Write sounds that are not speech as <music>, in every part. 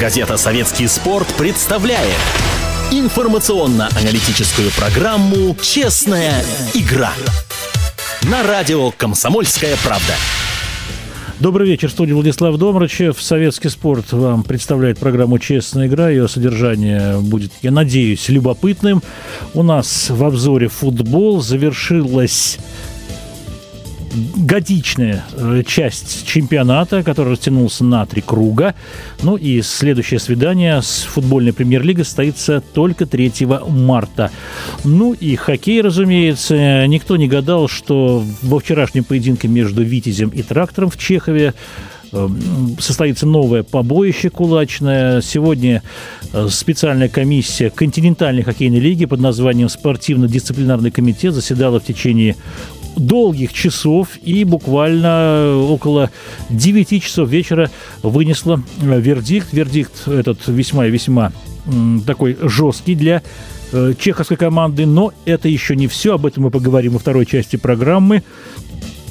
Газета «Советский спорт» представляет информационно-аналитическую программу «Честная игра» на радио «Комсомольская правда». Добрый вечер, студия Владислав Домрачев. Советский спорт вам представляет программу «Честная игра». Ее содержание будет, я надеюсь, любопытным. У нас в обзоре футбол завершилась годичная э, часть чемпионата, который растянулся на три круга. Ну и следующее свидание с футбольной премьер-лигой состоится только 3 марта. Ну и хоккей, разумеется. Никто не гадал, что во вчерашнем поединке между «Витязем» и «Трактором» в Чехове э, состоится новое побоище кулачное. Сегодня э, специальная комиссия континентальной хоккейной лиги под названием «Спортивно-дисциплинарный комитет» заседала в течение долгих часов и буквально около 9 часов вечера вынесла э, вердикт. Вердикт этот весьма и весьма такой жесткий для э, чеховской команды, но это еще не все, об этом мы поговорим во второй части программы.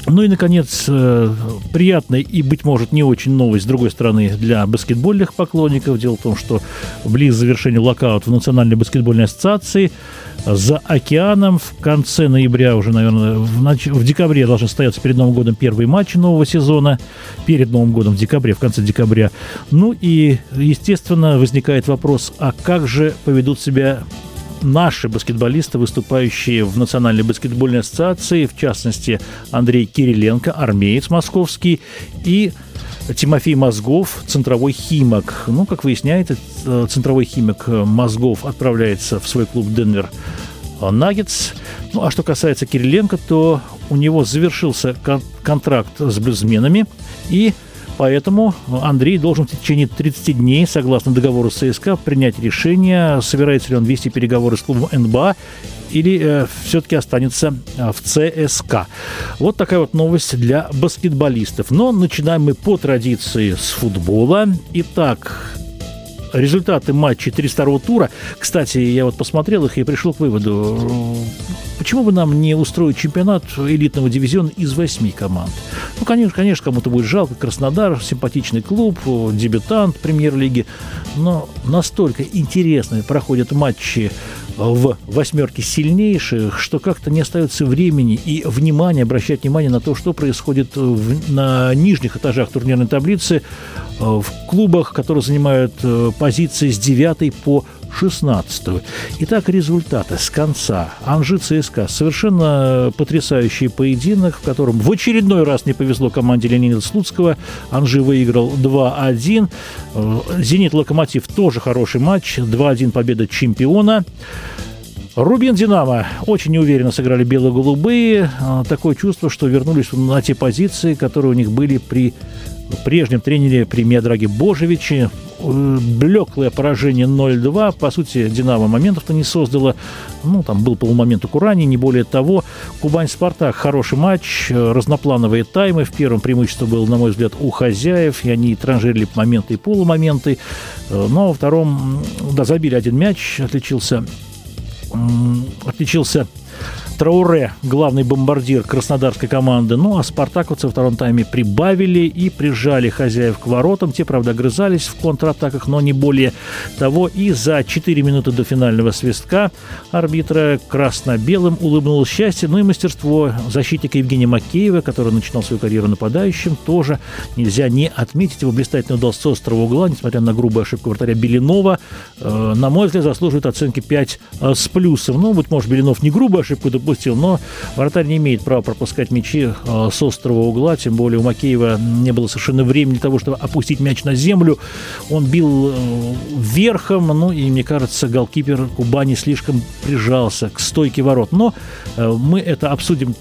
Ну и, наконец, э, приятная и, быть может, не очень новость, с другой стороны, для баскетбольных поклонников. Дело в том, что близ завершения локаута в Национальной баскетбольной ассоциации за океаном в конце ноября, уже, наверное, в, нач... в декабре должны состояться перед Новым годом первые матчи нового сезона. Перед Новым годом в декабре, в конце декабря. Ну и, естественно, возникает вопрос, а как же поведут себя наши баскетболисты, выступающие в Национальной баскетбольной ассоциации, в частности, Андрей Кириленко, армеец московский, и Тимофей Мозгов, центровой химик. Ну, как выясняется, э, центровой химик Мозгов отправляется в свой клуб «Денвер Наггетс». Ну, а что касается Кириленко, то у него завершился кон- контракт с блюзменами, и Поэтому Андрей должен в течение 30 дней, согласно договору с ЦСКА, принять решение, собирается ли он вести переговоры с клубом НБА или э, все-таки останется э, в ЦСКА. Вот такая вот новость для баскетболистов. Но начинаем мы по традиции с футбола. Итак, результаты матчей 32-го тура. Кстати, я вот посмотрел их и пришел к выводу, почему бы нам не устроить чемпионат элитного дивизиона из восьми команд? Ну, конечно, конечно, кому-то будет жалко. Краснодар, симпатичный клуб, дебютант премьер-лиги. Но настолько интересные проходят матчи в восьмерке сильнейших, что как-то не остается времени и внимания обращать внимание на то, что происходит в, на нижних этажах турнирной таблицы э, в клубах, которые занимают э, позиции с 9 по 16 Итак, результаты с конца. Анжи ЦСКА. Совершенно потрясающий поединок, в котором в очередной раз не повезло команде Леонида Слуцкого. Анжи выиграл 2-1. Э, Зенит Локомотив тоже хороший матч. 2-1 победа чемпиона. Рубин Динамо очень неуверенно сыграли бело-голубые. Э, такое чувство, что вернулись на те позиции, которые у них были при прежнем тренере при Медраге Божевиче. Блеклое поражение 0-2. По сути, «Динамо» моментов-то не создала. Ну, там был полумомент у Курани, не более того. «Кубань-Спартак» – хороший матч, э, разноплановые таймы. В первом преимущество было, на мой взгляд, у хозяев, и они транжирили моменты и полумоменты. Э, но во втором, да, забили один мяч, отличился отличился Трауре, главный бомбардир краснодарской команды. Ну, а спартаковцы во втором тайме прибавили и прижали хозяев к воротам. Те, правда, огрызались в контратаках, но не более того. И за 4 минуты до финального свистка арбитра красно-белым улыбнулось счастье. Ну и мастерство защитника Евгения Макеева, который начинал свою карьеру нападающим, тоже нельзя не отметить. Его блистательный удал с острого угла, несмотря на грубую ошибку вратаря Белинова. Э, на мой взгляд, заслуживает оценки 5 э, с плюсом. Ну, быть может, Белинов не грубую ошибку допустил, пропустил. Но вратарь не имеет права пропускать мячи э, с острого угла, тем более у Макеева не было совершенно времени того, чтобы опустить мяч на землю. Он бил э, верхом, ну и, мне кажется, голкипер Кубани слишком прижался к стойке ворот. Но э, мы это обсудим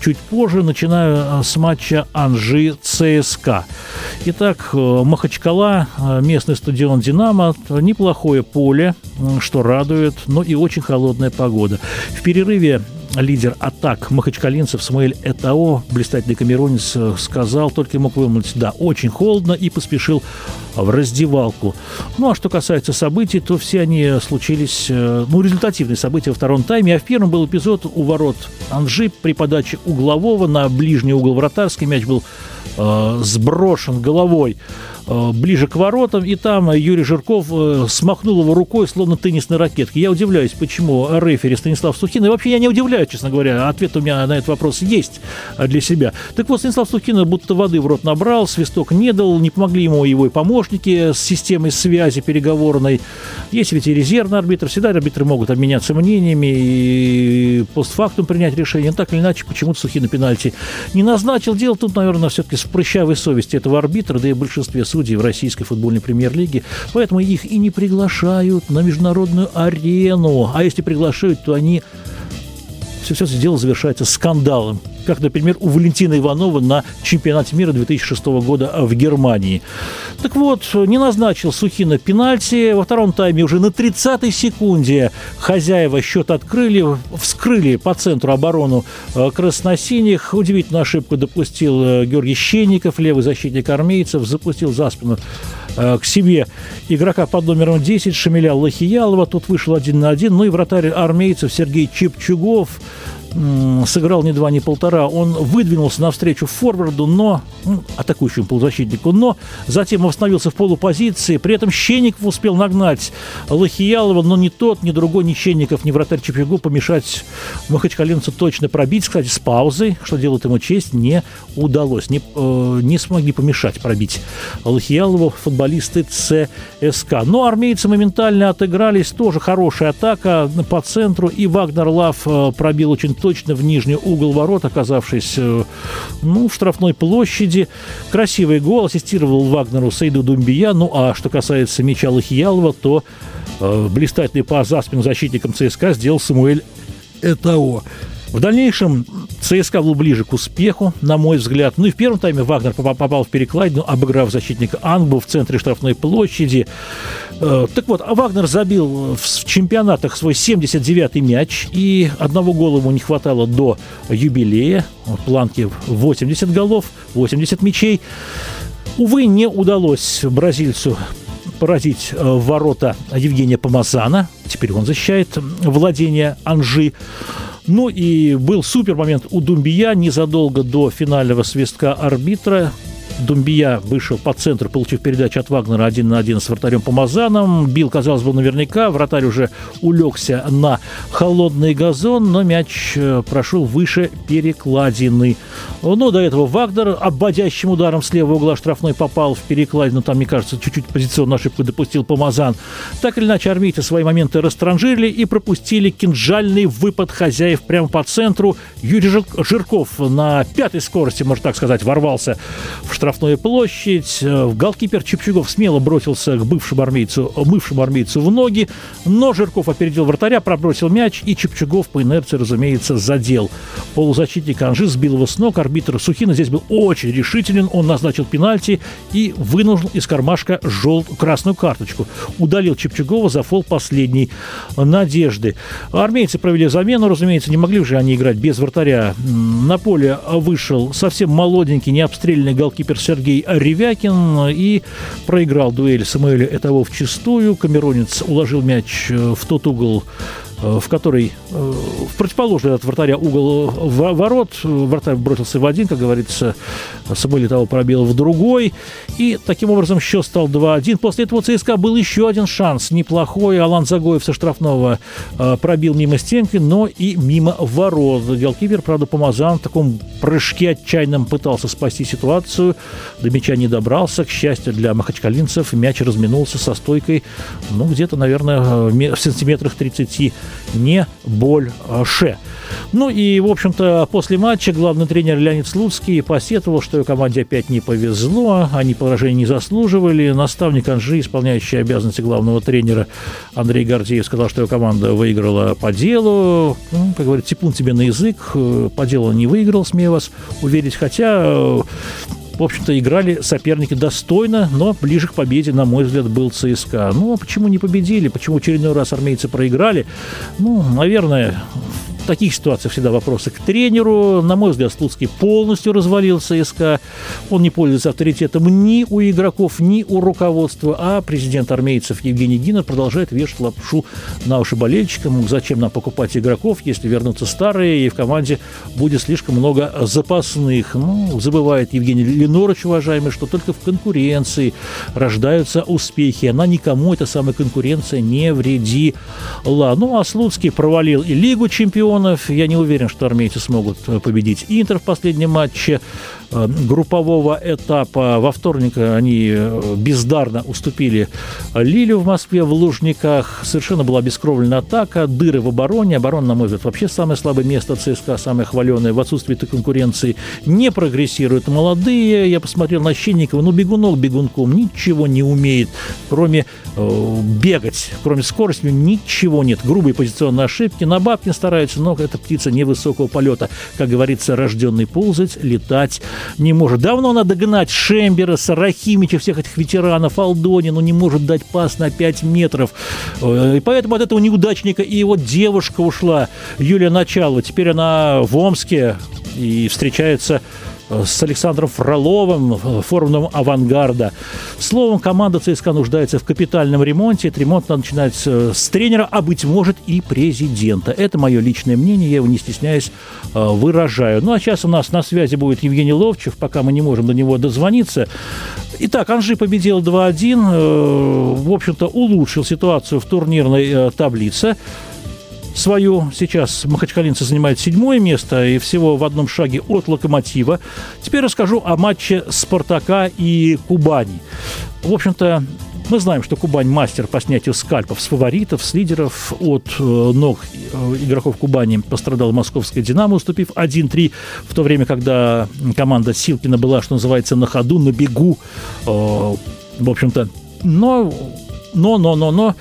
чуть позже, начиная с матча Анжи-ЦСКА. Итак, Махачкала, местный стадион «Динамо», неплохое поле, что радует, но и очень холодная погода. В перерыве лидер атак махачкалинцев Самуэль Этао, блистательный камеронец, сказал, только мог вымолвить, да, очень холодно, и поспешил в раздевалку. Ну, а что касается событий, то все они случились, э, ну, результативные события во втором тайме. А в первом был эпизод у ворот Анжи при подаче углового на ближний угол вратарский. Мяч был э, сброшен головой Э, ближе к воротам, и там Юрий Жирков э, смахнул его рукой, словно теннисной ракеткой. Я удивляюсь, почему рефери Станислав Сухин, и вообще я не удивляюсь, честно говоря, ответ у меня на этот вопрос есть для себя. Так вот, Станислав Сухин будто воды в рот набрал, свисток не дал, не помогли ему его и помощники с системой связи переговорной. Есть ведь и резервный арбитр, всегда арбитры могут обменяться мнениями и постфактум принять решение. Так или иначе, почему-то Сухин на пенальти не назначил. Дело тут, наверное, все-таки с прыщавой совести этого арбитра, да и большинстве судей в российской футбольной премьер-лиге, поэтому их и не приглашают на международную арену. А если приглашают, то они все, все дело завершается скандалом. Как, например, у Валентина Иванова на чемпионате мира 2006 года в Германии. Так вот, не назначил Сухина пенальти. Во втором тайме уже на 30-й секунде хозяева счет открыли, вскрыли по центру оборону э, красносиних. Удивительную ошибку допустил э, Георгий Щенников, левый защитник армейцев, запустил за спину э, к себе игрока под номером 10 Шамиля Лохиялова. Тут вышел один на один. Ну и вратарь армейцев Сергей Чепчугов сыграл ни два, ни полтора. Он выдвинулся навстречу форварду, но ну, атакующему полузащитнику, но затем остановился в полупозиции. При этом Щенников успел нагнать Лохиялова, но ни тот, ни другой, ни Щенников, ни вратарь Чепчугу помешать махачкалинцу точно пробить. Кстати, с паузой, что делает ему честь, не удалось. Не, э, не смогли помешать пробить Лохиялову футболисты ЦСКА. Но армейцы моментально отыгрались. Тоже хорошая атака по центру. И Вагнер Лав э, пробил очень точно в нижний угол ворот, оказавшись э, ну, в штрафной площади. Красивый гол ассистировал Вагнеру Сейду Думбия. Ну, а что касается мяча Лохиялова, то э, блистательный пас за спину защитником ЦСКА сделал Самуэль Этао. В дальнейшем ЦСКА был ближе к успеху, на мой взгляд. Ну и в первом тайме Вагнер попал в перекладину, обыграв защитника Ангбу в центре штрафной площади. Э, так вот, Вагнер забил в чемпионатах свой 79-й мяч, и одного гола ему не хватало до юбилея, планки 80 голов, 80 мячей. Увы, не удалось бразильцу поразить э, ворота Евгения Помазана. Теперь он защищает владение Анжи. Ну и был супер момент у Думбия незадолго до финального свистка арбитра. Думбия вышел по центру, получив передачу от Вагнера один на один с вратарем Помазаном. Бил, казалось бы, наверняка. Вратарь уже улегся на холодный газон, но мяч э, прошел выше перекладины. Но до этого Вагнер обводящим ударом с левого угла штрафной попал в перекладину. Там, мне кажется, чуть-чуть позиционную ошибку допустил Помазан. Так или иначе, армейцы свои моменты растранжирили и пропустили кинжальный выпад хозяев прямо по центру. Юрий Жирков на пятой скорости, можно так сказать, ворвался в штрафной штрафную площадь. Э, голкипер Чепчугов смело бросился к бывшему армейцу, бывшему армейцу в ноги, но Жирков опередил вратаря, пробросил мяч, и Чепчугов по инерции, разумеется, задел. Полузащитник Анжи сбил его с ног, арбитр Сухина здесь был очень решителен, он назначил пенальти и вынул из кармашка жел... красную карточку. Удалил Чепчугова за фол последней надежды. Армейцы провели замену, разумеется, не могли же они играть без вратаря. На поле вышел совсем молоденький, необстрелянный голкипер голкипер Сергей Ревякин и проиграл дуэль Самуэля Этого вчистую. Камеронец уложил мяч э, в тот угол, в которой э, в противоположный от вратаря угол ворот, вратарь бросился в один, как говорится, Самуэль того пробил в другой, и таким образом счет стал 2-1. После этого ЦСКА был еще один шанс, неплохой, Алан Загоев со штрафного э, пробил мимо стенки, но и мимо ворот. Голкипер, правда, Помазан. В таком прыжке отчаянном пытался спасти ситуацию, до мяча не добрался, к счастью для махачкалинцев, мяч разминулся со стойкой, ну, где-то, наверное, в сантиметрах 30 не больше. Ну и, в общем-то, после матча главный тренер Леонид Слуцкий посетовал, что ее команде опять не повезло, они поражения не заслуживали. Наставник Анжи, исполняющий обязанности главного тренера Андрей Гордеев, сказал, что ее команда выиграла по делу. Ну, как говорится, типун тебе на язык, по делу не выиграл, смею вас уверить, хотя в общем-то, играли соперники достойно, но ближе к победе, на мой взгляд, был ЦСКА. Ну, а почему не победили? Почему очередной раз армейцы проиграли? Ну, наверное, в таких ситуациях всегда вопросы к тренеру. На мой взгляд, Слуцкий полностью развалил ЦСКА. Он не пользуется авторитетом ни у игроков, ни у руководства. А президент армейцев Евгений Гинер продолжает вешать лапшу на уши болельщикам. Зачем нам покупать игроков, если вернутся старые, и в команде будет слишком много запасных. Ну, забывает Евгений Ленорович, уважаемый, что только в конкуренции рождаются успехи. Она никому, эта самая конкуренция, не вредила. Ну, а Слуцкий провалил и Лигу чемпионов. Я не уверен, что армейцы смогут победить Интер в последнем матче. Э, группового этапа. Во вторник они э, бездарно уступили Лилю в Москве в Лужниках. Совершенно была бескровленная атака, дыры в обороне. Оборона, на мой взгляд, вообще самое слабое место ЦСКА, самое хваленое. В отсутствии этой конкуренции не прогрессируют молодые. Я посмотрел на Щенникова, ну, бегунок бегунком ничего не умеет, кроме э, бегать, кроме скорости, ничего нет. Грубые позиционные ошибки. На бабке стараются, но эта птица невысокого полета. Как говорится, рожденный ползать, летать не может. Давно надо гнать Шембера, Сарахимича, всех этих ветеранов, Алдони, но не может дать пас на 5 метров. Э, и поэтому от этого неудачника и его девушка ушла, Юлия Началова. Теперь она в Омске и встречается с Александром Фроловым, форумом «Авангарда». Словом, команда ЦСКА нуждается в капитальном ремонте. Этот ремонт надо начинать с тренера, а, быть может, и президента. Это мое личное мнение, я его не стесняюсь э, выражаю. Ну, а сейчас у нас на связи будет Евгений Ловчев, пока мы не можем до него дозвониться. Итак, Анжи победил 2-1, э, в общем-то, улучшил ситуацию в турнирной э, таблице свою. Сейчас махачкалинцы занимают седьмое место и всего в одном шаге от «Локомотива». Теперь расскажу о матче «Спартака» и «Кубани». В общем-то, мы знаем, что Кубань мастер по снятию скальпов с фаворитов, с лидеров. От э, ног э, игроков Кубани пострадала московская «Динамо», уступив 1-3, в то время, когда команда Силкина была, что называется, на ходу, на бегу. Э, в общем-то, но, но, но, но, но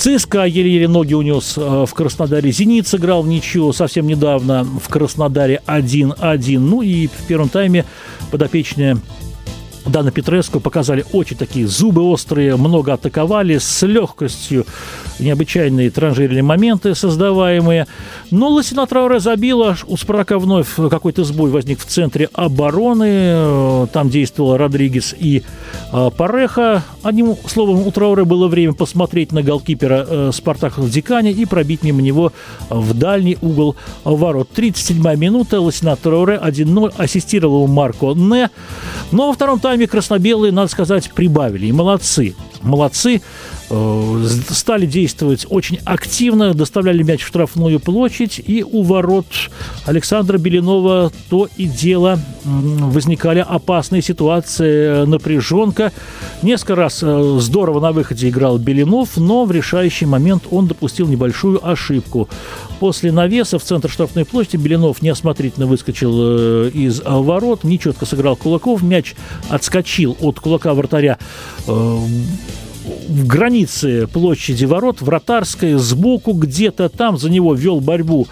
ЦСКА еле-еле ноги унес э, в Краснодаре. «Зенит» сыграл в ничью совсем недавно в Краснодаре 1-1. Ну и в первом тайме подопечные Дана Петреску показали очень такие зубы острые, много атаковали, с легкостью необычайные транжирили моменты создаваемые. Но Лосина Трауре забила, у Спартака вновь какой-то сбой возник в центре обороны, там действовал Родригес и э, Пареха. Одним словом, у Трауре было время посмотреть на голкипера э, Спартака в Дикане и пробить мимо него в дальний угол ворот. 37-я минута, Лосина Трауре 1-0, ассистировал Марко Не. Но во втором тайме красно-белые, надо сказать, прибавили. И молодцы. Молодцы. Э, стали действовать очень активно, доставляли мяч в штрафную площадь, и у ворот Александра Белинова то и дело возникали опасные ситуации, напряженка. Несколько раз э, здорово на выходе играл Белинов, но в решающий момент он допустил небольшую ошибку. После навеса в центр штрафной площади Белинов неосмотрительно выскочил э, из ворот, нечетко сыграл Кулаков, мяч отскочил от кулака вратаря в границе площади ворот, вратарской, сбоку где-то там за него вел борьбу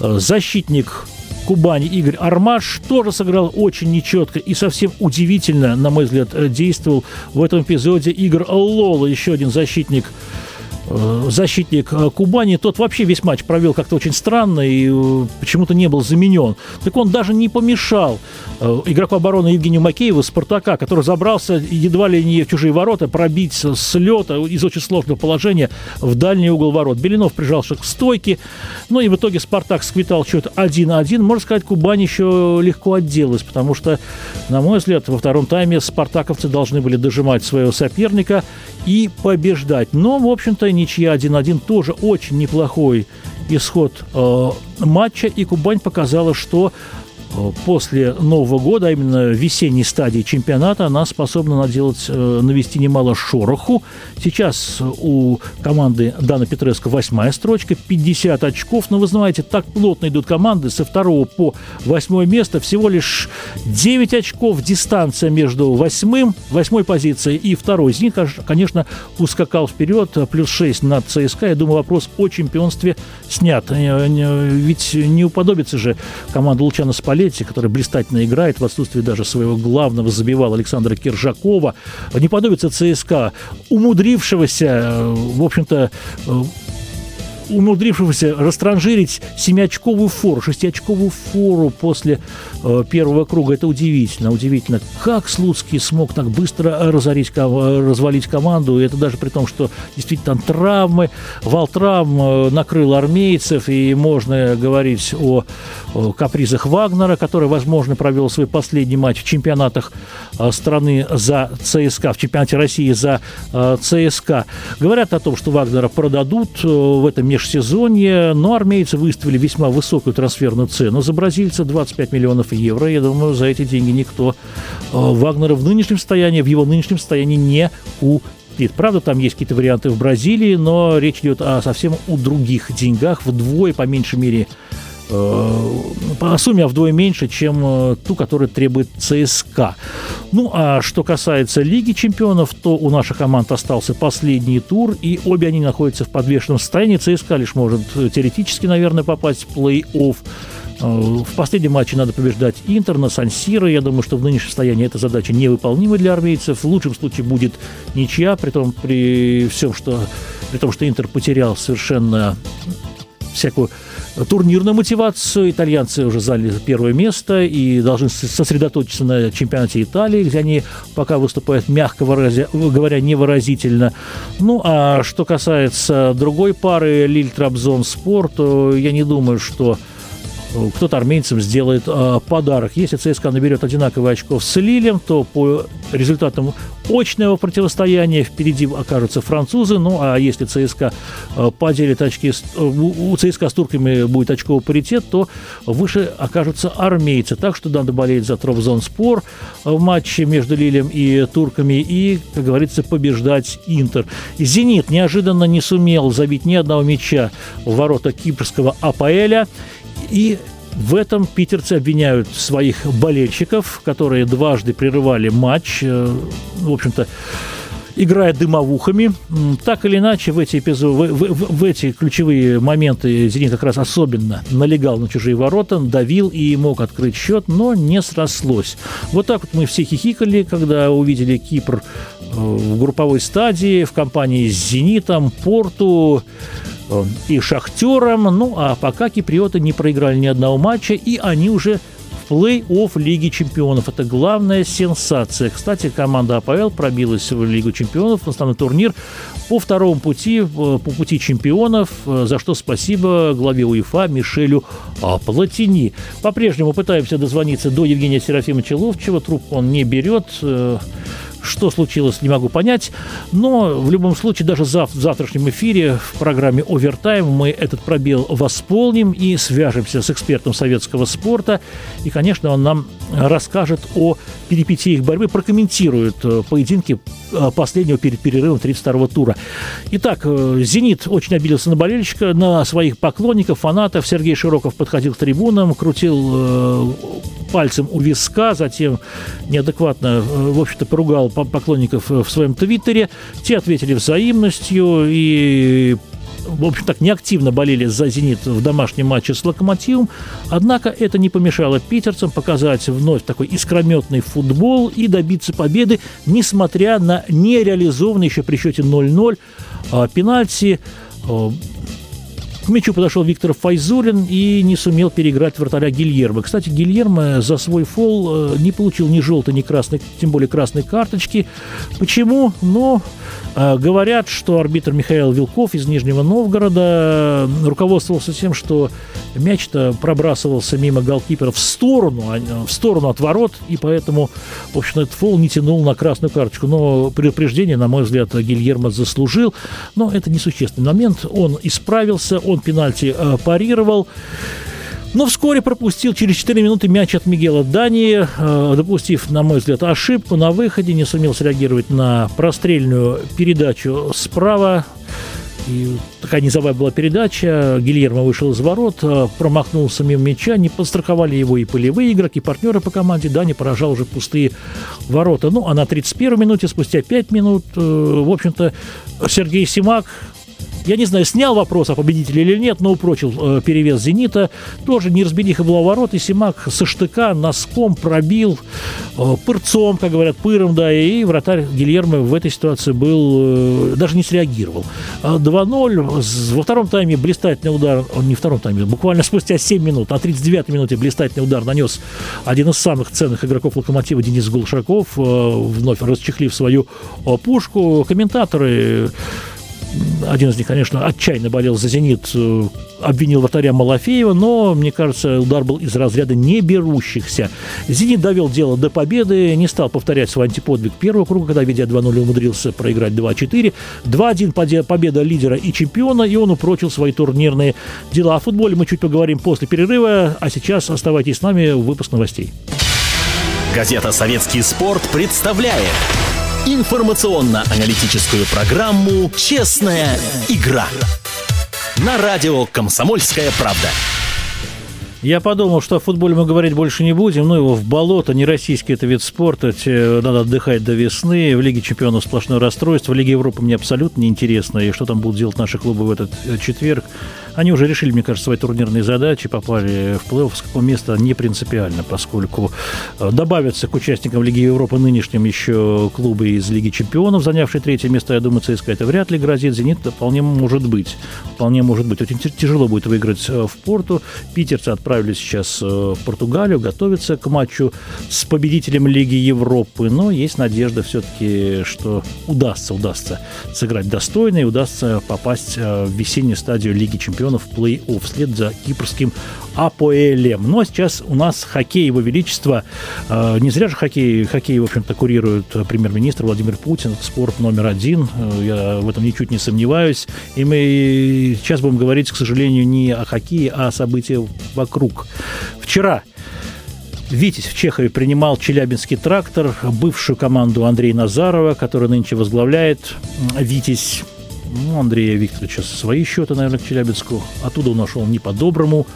э, защитник Кубани Игорь Армаш тоже сыграл очень нечетко и совсем удивительно, на мой взгляд, э, действовал в этом эпизоде Игорь Лола, еще один защитник защитник э, Кубани, тот вообще весь матч провел как-то очень странно и э, почему-то не был заменен. Так он даже не помешал игроку обороны Евгению Макееву Спартака, который забрался едва ли не в чужие ворота, пробить с лета из очень сложного положения в дальний угол ворот. Белинов прижался к стойке, ну и в итоге Спартак сквитал счет 1-1. Можно сказать, Кубань еще легко отделалась, потому что, на мой взгляд, во втором тайме спартаковцы должны были дожимать своего соперника и побеждать. Но, в общем-то, ничья 1-1 тоже очень неплохой исход э, матча, и Кубань показала, что после Нового года, а именно весенней стадии чемпионата, она способна наделать, э, навести немало шороху. Сейчас у команды Дана Петреско восьмая строчка, 50 очков. Но вы знаете, так плотно идут команды со второго по восьмое место. Всего лишь 9 очков дистанция между восьмым, восьмой позицией и второй. Зенит, конечно, ускакал вперед, плюс 6 над ЦСКА. Я думаю, вопрос о чемпионстве снят. Э, ведь не уподобится же команда Лучана Спалет Палетти, который блистательно играет в отсутствии даже своего главного забивал Александра Киржакова. Не подобится ЦСКА, умудрившегося, э, в общем-то, э, умудрившегося растранжирить семиочковую фору, шестиочковую фору после э, первого круга. Это удивительно, удивительно. Как Слуцкий смог так быстро разорить, развалить команду, и это даже при том, что действительно там травмы, вал травм э, накрыл армейцев, и можно говорить о, капризах Вагнера, который, возможно, провел свой последний матч в чемпионатах э, страны за ЦСКА, в чемпионате России за э, ЦСКА. Говорят о том, что Вагнера продадут в этом межсезонье, но армейцы выставили весьма высокую трансферную цену. За бразильца 25 миллионов евро. Я думаю, за эти деньги никто Вагнера в нынешнем состоянии, в его нынешнем состоянии не купит. Правда, там есть какие-то варианты в Бразилии, но речь идет о совсем у других деньгах, вдвое, по меньшей мере, Э, по сумме вдвое меньше, чем э, ту, которую требует ЦСКА. Ну, а что касается Лиги чемпионов, то у наших команд остался последний тур, и обе они находятся в подвешенном состоянии. ЦСКА лишь может э, теоретически, наверное, попасть в плей-офф. В последнем матче надо побеждать Интер на Сан-Сиро. Я думаю, что в нынешнем состоянии эта задача невыполнима для армейцев. В лучшем случае будет ничья, при том, при всем, что, при том, что Интер потерял совершенно всякую турнирную мотивацию. Итальянцы уже заняли первое место и должны сосредоточиться на чемпионате Италии, где они пока выступают, мягко говоря, невыразительно. Ну, а что касается другой пары Лиль-Трабзон-Спорт, я не думаю, что кто-то армейцам сделает э, подарок. Если ЦСКА наберет одинаковые очков с Лилем, то по результатам очного противостояния впереди окажутся французы. Ну, а если ЦСКА э, поделит очки, э, у ЦСКА с турками будет очковый паритет, то выше окажутся армейцы. Так что надо болеть за Тровзон-Спор в матче между Лилем и турками и, как говорится, побеждать Интер. «Зенит» неожиданно не сумел забить ни одного мяча в ворота кипрского АПЛа. И в этом питерцы обвиняют своих болельщиков, которые дважды прерывали матч. Э, в общем-то, играя дымовухами. Так или иначе, в эти, эпизоды, в, в, в эти ключевые моменты «Зенит» как раз особенно налегал на чужие ворота, давил и мог открыть счет, но не срослось. Вот так вот мы все хихикали, когда увидели Кипр э, в групповой стадии в компании с «Зенитом», «Порту», и «Шахтером». Ну, а пока киприоты не проиграли ни одного матча, и они уже в плей-офф Лиги чемпионов. Это главная сенсация. Кстати, команда АПЛ пробилась в Лигу чемпионов, в основной турнир по второму пути, э, по пути чемпионов, э, за что спасибо главе УЕФА Мишелю Платини. По-прежнему пытаемся дозвониться до Евгения Серафимовича Ловчева. Труп он не берет. Что случилось, не могу понять. Но в любом случае, даже зав в завтрашнем эфире в программе «Овертайм» мы этот пробел восполним и свяжемся с экспертом советского спорта. И, конечно, он нам расскажет о перипетиях борьбы, прокомментирует э, поединки э, последнего перед перерывом 32-го тура. Итак, э, «Зенит» очень обиделся на болельщика, на своих поклонников, фанатов. Сергей Широков подходил к трибунам, крутил пальцем у виска, затем неадекватно, в общем-то, поругал поклонников в своем твиттере. Те ответили взаимностью и в общем так, неактивно болели за «Зенит» в домашнем матче с «Локомотивом». Однако это не помешало питерцам показать вновь такой искрометный футбол и добиться победы, несмотря на нереализованный еще при счете 0-0 а, пенальти а, к мячу подошел Виктор Файзулин и не сумел переиграть вратаря Гильермо. Кстати, Гильермо за свой фол э, не получил ни желтой, ни красной, тем более красной карточки. Почему? Ну, э, говорят, что арбитр Михаил Вилков из Нижнего Новгорода руководствовался тем, что мяч-то пробрасывался мимо голкипера в сторону, а, в сторону от ворот, и поэтому, в общем, этот фол не тянул на красную карточку. Но предупреждение, на мой взгляд, Гильермо заслужил. Но это несущественный момент. Он исправился, он пенальти э, парировал. Но вскоре пропустил через 4 минуты мяч от Мигела Дании, э, допустив, на мой взгляд, ошибку на выходе, не сумел среагировать на прострельную передачу справа. И такая низовая была передача. Гильермо вышел из ворот, э, промахнулся мимо мяча, не подстраховали его и полевые игроки, партнеры по команде. Дани поражал уже пустые ворота. Ну, а на 31 минуте, спустя 5 минут, в общем-то, Сергей Симак я не знаю, снял вопрос о победителе или нет, но упрочил э, перевес «Зенита». Тоже неразбериха была ворот, и Симак со штыка носком пробил э, пырцом, как говорят, пыром, да, и вратарь Гильермо в этой ситуации был, э, даже не среагировал. 2-0. Э, во втором тайме блистательный удар, он не втором тайме, буквально <laughs> спустя 7 минут, на 39-й минуте блистательный удар нанес один из самых ценных игроков «Локомотива» Денис Глушаков, э, вновь расчехлив свою э, пушку. Комментаторы один из них, конечно, отчаянно болел за «Зенит», э, обвинил вратаря Малафеева, но, мне кажется, удар был из разряда не берущихся. «Зенит» довел дело до победы, не стал повторять свой антиподвиг первого круга, когда, ведя 2-0, умудрился проиграть 2-4. 2-1 победа лидера и чемпиона, и он упрочил свои турнирные дела. О футболе мы чуть поговорим после перерыва, а сейчас оставайтесь с нами в выпуск новостей. Газета «Советский спорт» представляет информационно-аналитическую программу «Честная игра» на радио «Комсомольская правда». Я подумал, что о футболе мы говорить больше не будем. Ну, его в болото, не российский это вид спорта. Надо отдыхать до весны. В Лиге чемпионов сплошное расстройство. В Лиге Европы мне абсолютно неинтересно. И что там будут делать наши клубы в этот э, четверг, они уже решили, мне кажется, свои турнирные задачи, попали в плей-офф, с какого места не принципиально, поскольку э, добавятся к участникам Лиги Европы нынешним еще клубы из Лиги Чемпионов, занявшие третье место. Я думаю, ЦСКА это вряд ли грозит. Зенит вполне может быть. Вполне может быть. Очень тяжело будет выиграть э, в Порту. Питерцы отправились сейчас э, в Португалию, готовятся к матчу с победителем Лиги Европы. Но есть надежда все-таки, что удастся, удастся сыграть достойно и удастся попасть в весеннюю стадию Лиги Чемпионов чемпионов плей-офф вслед за кипрским Апоэлем. Ну а сейчас у нас хоккей Его Величества. Э, не зря же хоккей, хоккей в общем-то, курирует премьер-министр Владимир Путин. Спорт номер один. Э, я в этом ничуть не сомневаюсь. И мы сейчас будем говорить, к сожалению, не о хоккее, а о событиях вокруг. Вчера Витязь в Чехове принимал Челябинский трактор, бывшую команду Андрея Назарова, который нынче возглавляет Витязь. Ну, Андрея Викторовича свои счеты, наверное, к Челябинску. Оттуда он нашел не по-доброму,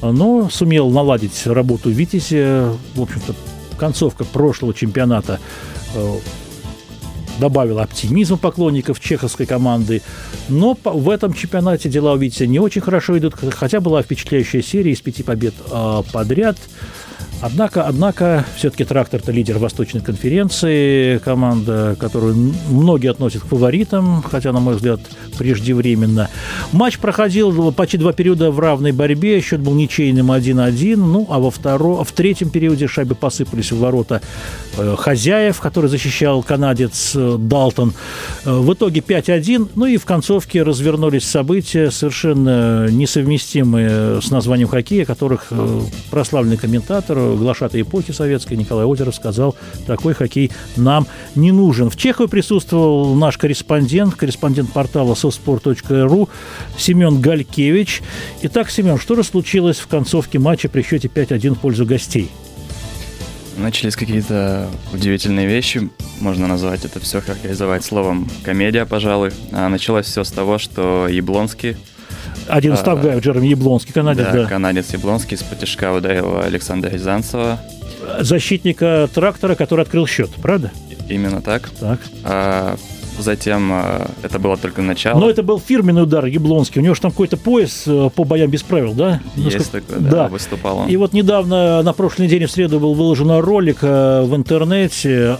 но сумел наладить работу Витязи. В общем-то, концовка прошлого чемпионата э, добавила оптимизма поклонников чеховской команды. Но в этом чемпионате дела у Витязя не очень хорошо идут, хотя была впечатляющая серия из пяти побед а, подряд. Однако, однако, все-таки «Трактор» – это лидер Восточной конференции, команда, которую многие относят к фаворитам, хотя, на мой взгляд, преждевременно. Матч проходил почти два периода в равной борьбе, счет был ничейным 1-1, ну, а во втором, в третьем периоде шайбы посыпались в ворота э, хозяев, который защищал канадец э, Далтон. Э, в итоге 5-1, ну и в концовке развернулись события, совершенно несовместимые с названием хоккея, которых прославленный комментатор глашатой эпохи советской Николай Озеров сказал, такой хоккей нам не нужен. В Чехове присутствовал наш корреспондент, корреспондент портала sosport.ru Семен Галькевич. Итак, Семен, что же случилось в концовке матча при счете 5-1 в пользу гостей? Начались какие-то удивительные вещи, можно назвать это все характеризовать словом комедия, пожалуй. А началось все с того, что Яблонский один из Тавгаев, Джереми Яблонский, канадец, да. да. канадец Яблонский из потяжка ударил Александра Рязанцева. Защитника трактора, который открыл счет, правда? Именно так. Так. А, Затем э, это было только начало. Но это был фирменный удар Яблонский. У него же там какой-то пояс э, по боям без правил, да? Есть Насколько... такой, да, да, выступал он. И вот недавно, на прошлой неделе, в среду, был выложен ролик э, в интернете.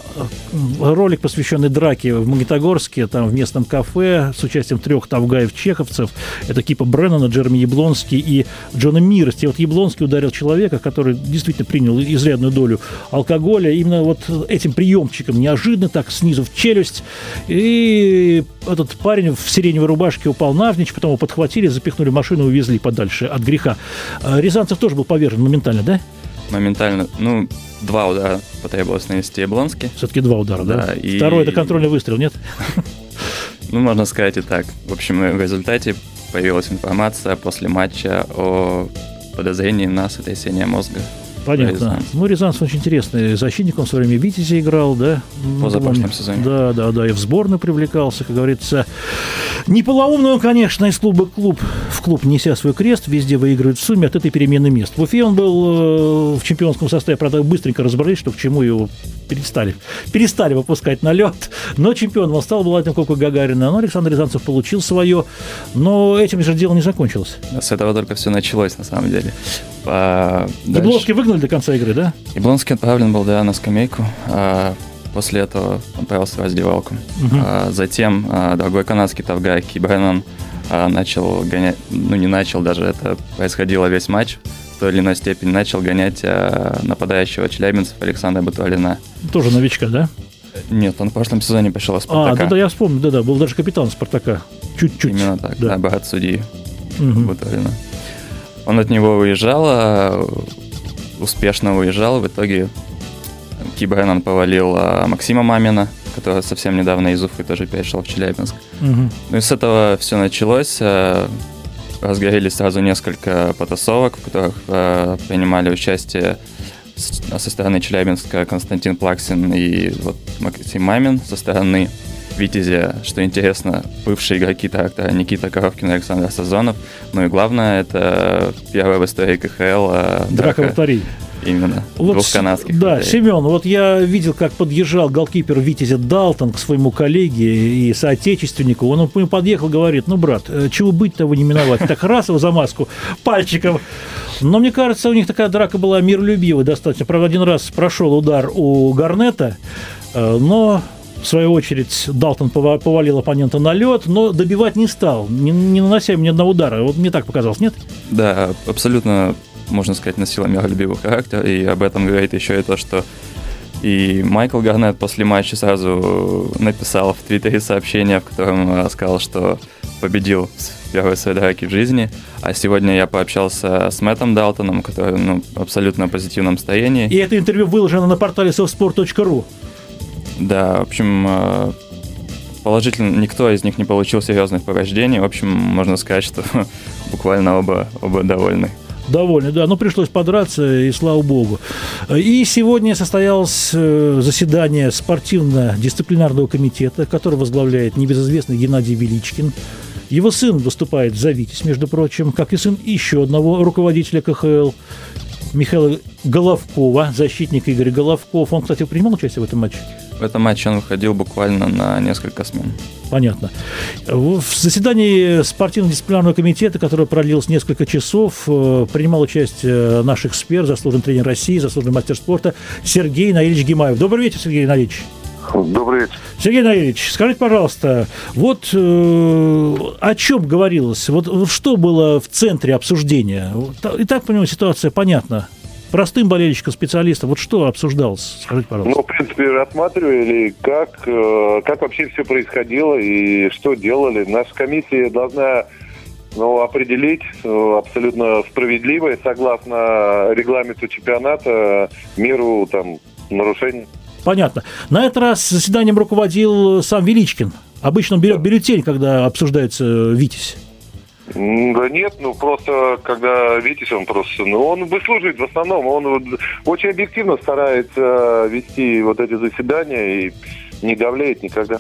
Ролик, посвященный драке в Магнитогорске, там в местном кафе с участием трех тавгаев-чеховцев. Это Кипа Бреннана, Джереми Яблонский и Джона Мирости. Вот Яблонский ударил человека, который действительно принял изрядную долю алкоголя. Именно вот этим приемчиком неожиданно так снизу в челюсть. И и этот парень в сиреневой рубашке упал навзничь, потом его подхватили, запихнули в машину и увезли подальше от греха. А Рязанцев тоже был повержен моментально, да? Моментально. Ну, два удара потребовалось нанести Яблонски. Все-таки два удара, да? да? И... Второй – это контрольный выстрел, нет? <laughs> Ну, можно сказать и так. В общем, в результате появилась информация после матча о подозрении на сотрясение мозга Понятно. Ну, Рязанцев очень интересный защитник, он в свое время в Витязе играл, да? Позапрошлом ну, сезоне. Да, да, да, и в сборную привлекался, как говорится. Не полоумный он, конечно, из клуба клуб, в клуб, неся свой крест, везде выигрывает в сумме от этой перемены мест. В Уфе он был э, в чемпионском составе, правда, быстренько разобрались, что к чему его перестали, перестали выпускать на лед. Но чемпионом он стал, была Копа Гагарина. Но Александр Рязанцев получил свое. Но этим же дело не закончилось. С этого только все началось, на самом деле. А, Яблонский выгнали до конца игры, да? Яблонский отправлен был, да, на скамейку. А после этого отправился в раздевалку. Угу. А затем а, другой канадский тавгай Кибренон а, начал гонять, ну не начал даже, это происходило весь матч в той или иной степени, начал гонять а, нападающего челябинцев Александра Батуалина. Тоже новичка, да? Нет, он в прошлом сезоне пришел из Спартака. А, да-да, я вспомнил, да-да, был даже капитан Спартака. Чуть-чуть. Именно так, да, да брат судьи угу. Батуалина. Он от него уезжал, а, успешно уезжал, в итоге Кибреннон повалил а, Максима Мамина, который совсем недавно из Уфы тоже перешел в Челябинск. Угу. Ну и с этого все началось. А, разгорелись сразу несколько потасовок, в которых а, принимали участие со стороны Челябинска Константин Плаксин и вот Максим Мамин со стороны Витязя, что интересно, бывшие игроки трактора Никита Коровкин и Александр Сазонов. Ну и главное, это первая в истории КХЛ драка, драка вратарей. Именно. Вот, Двух канадских. Да, людей. Семен, вот я видел, как подъезжал голкипер Витязя Далтон к своему коллеге и соотечественнику. Он ему подъехал, говорит, ну, брат, э, чего быть-то вы не миновать? Так раз его за маску пальчиком. Но мне кажется, у них такая драка была миролюбивая достаточно. Правда, один раз прошел удар у Гарнета, э, но в свою очередь, Далтон повалил оппонента на лед, но добивать не стал, не, не нанося ни одного удара. Вот мне так показалось, нет? Да, абсолютно можно сказать, носила миролюбивый характер, и об этом говорит еще и то, что и Майкл Гарнет после матча сразу написал в Твиттере сообщение, в котором сказал, что победил в первой своей драке в жизни. А сегодня я пообщался с Мэттом Далтоном, который ну, абсолютно в позитивном состоянии. И это интервью выложено на портале softsport.ru. Да, в общем, э, положительно никто из них не получил серьезных повреждений. В общем, можно сказать, что <laughs> буквально оба, оба довольны. Довольны, да. Но пришлось подраться, и слава богу. И сегодня состоялось э, заседание спортивно-дисциплинарного комитета, который возглавляет небезызвестный Геннадий Величкин. Его сын выступает за «Витязь», между прочим, как и сын еще одного руководителя КХЛ, Михаила Головкова, защитник Игорь Головков. Он, кстати, принимал участие в этом матче? В этом матче он выходил буквально на несколько смен. Понятно. В заседании спортивно-дисциплинарного комитета, которое продлилось несколько часов, э, принимал участие наш эксперт, заслуженный тренер России, заслуженный мастер спорта Сергей Наильевич Гимаев. Добрый вечер, Сергей Наильевич. Добрый вечер. Сергей Наильевич, скажите, пожалуйста, вот э, о чем говорилось? Вот, вот что было в центре обсуждения? И так, понимаю, ситуация понятна простым болельщикам, специалистам, вот что обсуждалось? Скажите, пожалуйста. Ну, в принципе, рассматривали, как, э, как вообще все происходило и что делали. Наша комиссия должна ну, определить э, абсолютно справедливо и согласно регламенту чемпионата меру там, нарушений. Понятно. На этот раз заседанием руководил сам Величкин. Обычно он берет бюллетень, когда обсуждается «Витязь». Да нет, ну просто когда Витязь, он просто, ну он выслуживает в основном, он очень объективно старается вести вот эти заседания и не давляет никогда.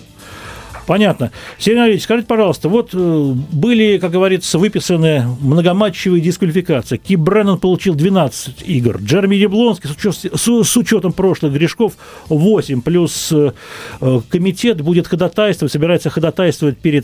Понятно. Сергей Анатольевич, скажите, пожалуйста, вот э, были, как говорится, выписаны многоматчевые дисквалификации. Ки Бреннан получил 12 игр. Джереми Яблонский с, учет, с, с учетом прошлых грешков 8. Плюс э, э, комитет будет ходатайствовать, собирается ходатайствовать перед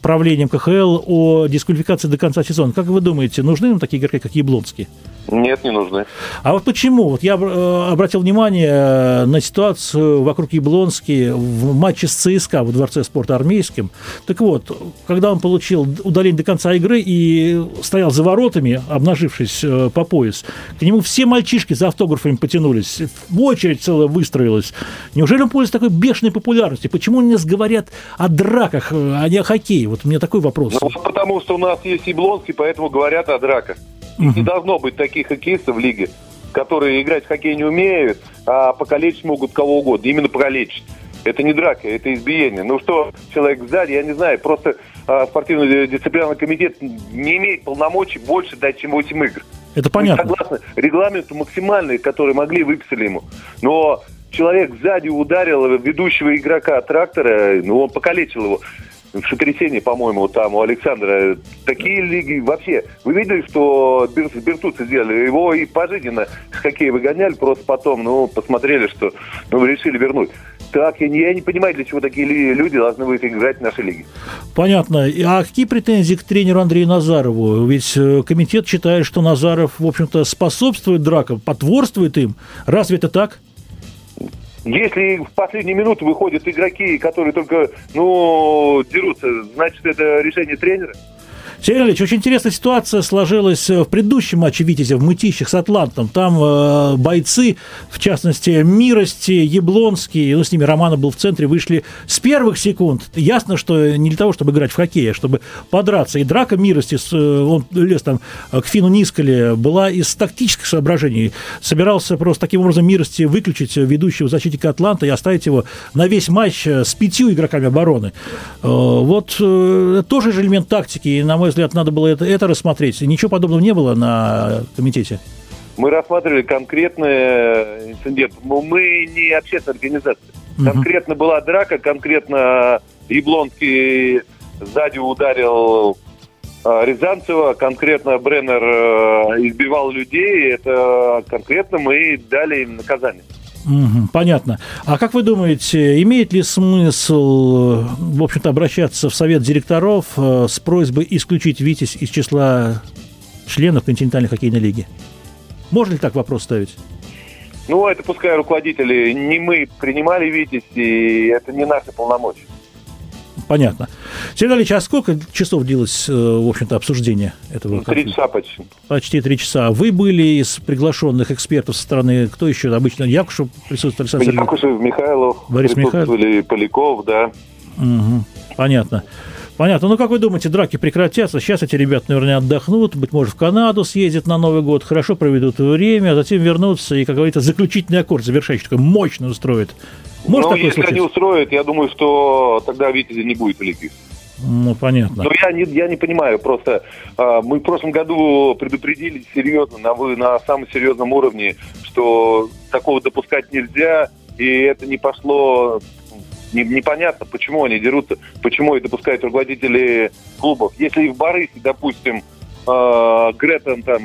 правлением КХЛ о дисквалификации до конца сезона. Как вы думаете, нужны нам такие игроки, как Яблонский? Нет, не нужны. А вот почему? Вот я обратил внимание на ситуацию вокруг Яблонски в матче с ЦСКА во Дворце спорта армейским. Так вот, когда он получил удаление до конца игры и стоял за воротами, обнажившись э, по пояс, к нему все мальчишки за автографами потянулись, в очередь целая выстроилась. Неужели он пользуется такой бешеной популярностью? Почему у нас говорят о драках, э, а не о хоккее? Вот у меня такой вопрос. Ну, потому что у нас есть Яблонский, поэтому говорят о драках. Угу. Не должно быть таких хоккеистов в лиге, которые играть в хоккей не умеют, а покалечить могут кого угодно. Именно покалечить. Это не драка, это избиение. Ну что, человек сзади, я не знаю, просто а, спортивный дисциплинарный комитет не имеет полномочий больше дать, чем 8 игр. Это понятно. Мы согласны регламенту максимальный, который могли, выписали ему. Но человек сзади ударил ведущего игрока трактора, ну, он покалечил его в сотрясении, по-моему, там у Александра. Такие лиги вообще. Вы видели, что Бертуцы сделали? Его и пожизненно с хоккея выгоняли, просто потом, ну, посмотрели, что, ну, решили вернуть. Так, я не, я не понимаю, для чего такие люди должны быть играть в нашей лиге. Понятно. А какие претензии к тренеру Андрею Назарову? Ведь э, комитет считает, что Назаров, в общем-то, способствует дракам, потворствует им. Разве это так? Если в последние минуты выходят игроки, которые только, ну, дерутся, значит, это решение тренера? Сергей Ильич, очень интересная ситуация сложилась в предыдущем матче «Витязя» в Мытищах с «Атлантом». Там э, бойцы, в частности, Мирости, Яблонский, ну, с ними Романов был в центре, вышли с первых секунд. Ясно, что не для того, чтобы играть в хоккей, а чтобы подраться. И драка Мирости, э, он лез там к Фину Нискали, была из тактических соображений. Собирался просто таким образом Мирости выключить ведущего защитника «Атланта» и оставить его на весь матч с пятью игроками обороны. Э, вот э, тоже же элемент тактики, и, на мой мой взгляд, надо было это, это рассмотреть. Ничего подобного не было на комитете? Мы рассматривали конкретный инцидент. Мы не общественная организация. Угу. Конкретно была драка, конкретно Яблонский сзади ударил а, Рязанцева, конкретно Бреннер э, избивал людей, это конкретно мы дали им наказание. Понятно. А как вы думаете, имеет ли смысл, в общем-то, обращаться в совет директоров э, с просьбой исключить «Витязь» из числа членов континентальной хоккейной лиги? Можно ли так вопрос ставить? Ну, это пускай руководители, не мы принимали «Витязь», и это не наши полномочия. Понятно. Сергей Ильич, а сколько часов длилось, э, в общем-то, обсуждение этого? Три часа почти. Почти три часа. Вы были из приглашенных экспертов со стороны, кто еще обычно? Якушев присутствовал, Александр Якушев, Михайлов, Борис Михайлов. Поляков, да. Угу. Понятно. Понятно. Ну, как вы думаете, драки прекратятся? Сейчас эти ребята, наверное, отдохнут, быть может, в Канаду съездят на Новый год, хорошо проведут время, а затем вернутся и, как говорится, заключительный аккорд завершающий, такой мощный устроит. Может ну, если случиться? они устроят, я думаю, что тогда Витязя не будет великих. Ну, понятно. Но я не, я не понимаю, просто э, мы в прошлом году предупредили серьезно, на, на самом серьезном уровне, что такого допускать нельзя, и это не пошло не, непонятно, почему они дерутся, почему это допускают руководители клубов. Если в Борисе, допустим, э, Гретон там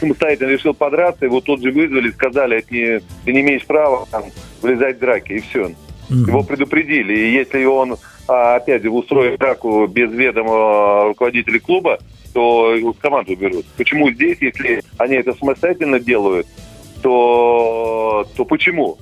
самостоятельно решил подраться, его тут же вызвали, сказали, не, ты не имеешь права там, влезать в драки, и все. Mm-hmm. Его предупредили. И если он, а, опять же, устроит драку без ведома руководителей клуба, то его команду берут. Почему здесь, если они это самостоятельно делают, то, то почему?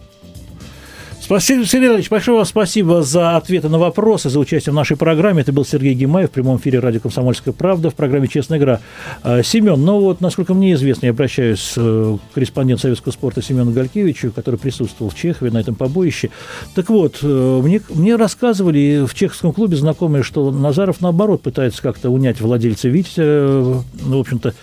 Спасибо, Сергей Ильич, большое вам спасибо за ответы на вопросы, за участие в нашей программе. Это был Сергей Гимаев в прямом эфире радио «Комсомольская правда» в программе «Честная игра». А, Семен, ну вот, насколько мне известно, я обращаюсь э, к корреспонденту советского спорта Семену Галькевичу, который присутствовал в Чехове на этом побоище. Так вот, э, мне, мне рассказывали в чеховском клубе знакомые, что Назаров, наоборот, пытается как-то унять владельца Витязя, э, в общем-то,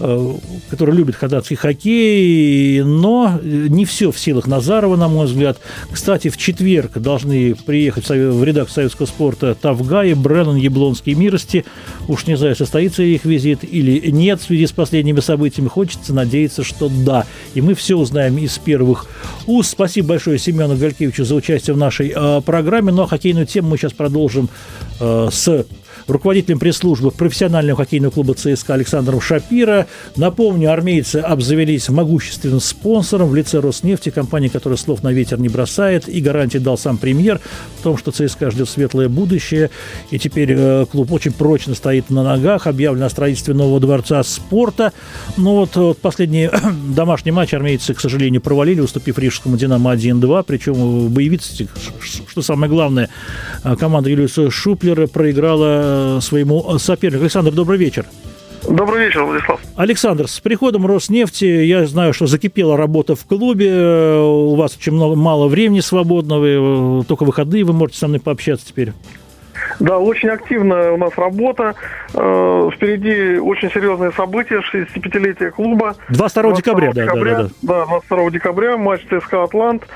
который любит ходатский хоккей, но не все в силах Назарова, на мой взгляд. Кстати, в четверг должны приехать в редакцию советского спорта Тавгай, Бреннан, Яблонский Мирости. Уж не знаю, состоится их визит или нет в связи с последними событиями. Хочется надеяться, что да. И мы все узнаем из первых уст. Спасибо большое Семену Галькевичу за участие в нашей э, программе. Ну а хоккейную тему мы сейчас продолжим э, с руководителем пресс-службы профессионального хоккейного клуба ЦСКА Александром Шапира. Напомню, армейцы обзавелись могущественным спонсором в лице Роснефти, компании, которая слов на ветер не бросает, и гарантии дал сам премьер в том, что ЦСКА ждет светлое будущее, и теперь э, клуб очень прочно стоит на ногах, объявлено о строительстве нового дворца спорта. Но вот, вот последний <clears throat> домашний матч армейцы, к сожалению, провалили, уступив рижскому «Динамо» 1-2, причем боевицы, что самое главное, э, команда Юлиуса Шуплера проиграла своему сопернику. Александр, добрый вечер. Добрый вечер, Владислав. Александр, с приходом Роснефти я знаю, что закипела работа в клубе, у вас очень много, мало времени свободного, только выходные вы можете со мной пообщаться теперь. Да, очень активная у нас работа. Э, впереди очень серьезные события, 65-летие клуба. 22 декабря, декабря, да, да, да. Да, 22 декабря матч ЦСКА «Атлант».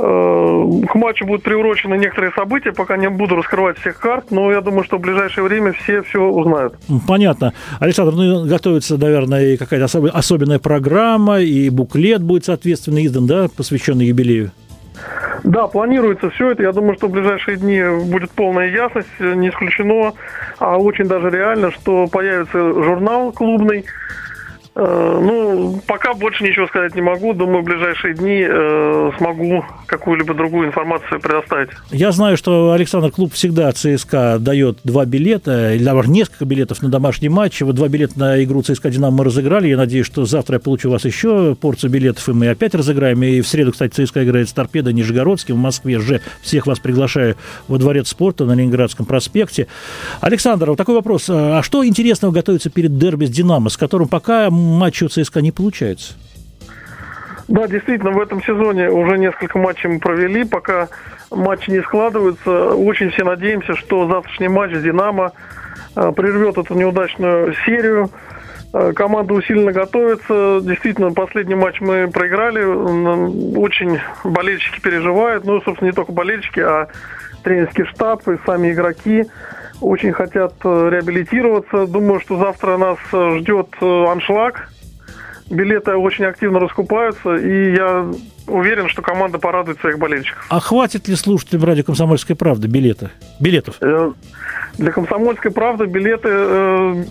Э, к матчу будут приурочены некоторые события, пока не буду раскрывать всех карт, но я думаю, что в ближайшее время все все узнают. Понятно. Александр, ну готовится, наверное, какая-то особенная программа, и буклет будет, соответственно, издан, да, посвященный юбилею? Да, планируется все это. Я думаю, что в ближайшие дни будет полная ясность. Не исключено, а очень даже реально, что появится журнал клубный, ну, пока больше ничего сказать не могу. Думаю, в ближайшие дни э, смогу какую-либо другую информацию предоставить. Я знаю, что Александр Клуб всегда ЦСКА дает два билета, или даже несколько билетов на домашний матч. Вот два билета на игру ЦСКА «Динамо» мы разыграли. Я надеюсь, что завтра я получу у вас еще порцию билетов, и мы опять разыграем. И в среду, кстати, ЦСКА играет с «Торпедо» Нижегородским в Москве. Же всех вас приглашаю во Дворец спорта на Ленинградском проспекте. Александр, вот такой вопрос. А что интересного готовится перед дерби с «Динамо», с которым пока матчи у ЦСКА не получается. Да, действительно, в этом сезоне уже несколько матчей мы провели, пока матчи не складываются. Очень все надеемся, что завтрашний матч с «Динамо» э, прервет эту неудачную серию. Э, команда усиленно готовится. Действительно, последний матч мы проиграли. Очень болельщики переживают. Ну, собственно, не только болельщики, а тренерский штаб и сами игроки очень хотят э, реабилитироваться. Думаю, что завтра нас ждет аншлаг билеты очень активно раскупаются, и я уверен, что команда порадует своих болельщиков. А хватит ли слушателям радио «Комсомольская правда» билета? билетов? Э, для «Комсомольской правды» билеты э,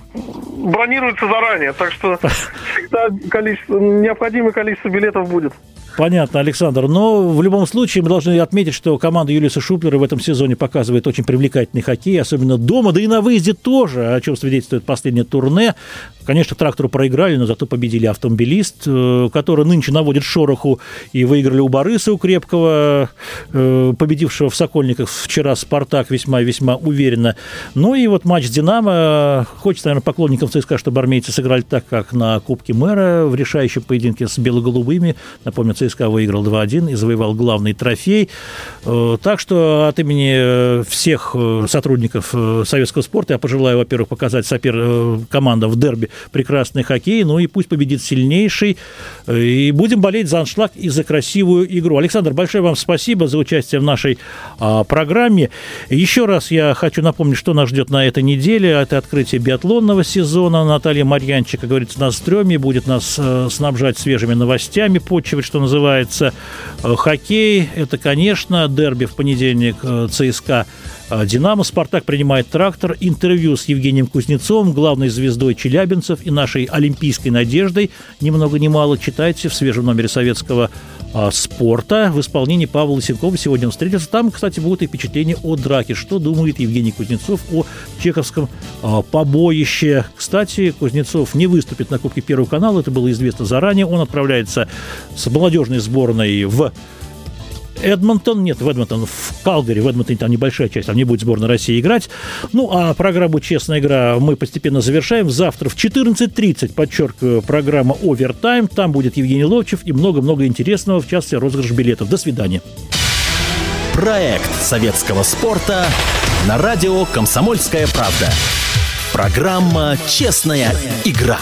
бронируются заранее, так что <laughs> всегда количество, необходимое количество билетов будет. Понятно, Александр. Но в любом случае мы должны отметить, что команда Юлиса Шуплера в этом сезоне показывает очень привлекательный хоккей, особенно дома, да и на выезде тоже, о чем свидетельствует последнее турне. Конечно, трактору проиграли, но зато победили автомобилист, э, который нынче наводит шороху и выиграли у Бориса, у Крепкого, э, победившего в Сокольниках вчера Спартак весьма-весьма уверенно. Ну и вот матч с Динамо. Хочется, наверное, поклонникам ЦСКА, чтобы армейцы сыграли так, как на Кубке мэра в решающем поединке с белоголубыми. Напомню, ЦСКА выиграл 2-1 и завоевал главный трофей. Э, так что от имени э, всех э, сотрудников советского спорта я пожелаю, во-первых, показать сопер команда в дерби прекрасный хоккей, ну и пусть победит сильнейший. И будем болеть за аншлаг и за красивую игру. Александр, большое вам спасибо за участие в нашей а, программе. Еще раз я хочу напомнить, что нас ждет на этой неделе. Это открытие биатлонного сезона. Наталья Марьянчик, как говорится, на стреме, будет нас снабжать свежими новостями, почивать, что называется называется э, хоккей. Это, конечно, дерби в понедельник э, ЦСКА э, «Динамо». «Спартак» принимает трактор. Интервью с Евгением Кузнецовым, главной звездой челябинцев и нашей олимпийской надеждой. Ни много ни мало читайте в свежем номере советского спорта в исполнении Павла Лысенкова. Сегодня он встретится. Там, кстати, будут и впечатления о драке. Что думает Евгений Кузнецов о чеховском побоище. Кстати, Кузнецов не выступит на Кубке Первого канала. Это было известно заранее. Он отправляется с молодежной сборной в Эдмонтон, нет, в Эдмонтон, в Калгари, в Эдмонтоне там небольшая часть, там не будет сборная России играть. Ну, а программу «Честная игра» мы постепенно завершаем. Завтра в 14.30, подчеркиваю, программа «Овертайм». Там будет Евгений Ловчев и много-много интересного, в частности, розыгрыш билетов. До свидания. Проект советского спорта на радио «Комсомольская правда». Программа «Честная игра».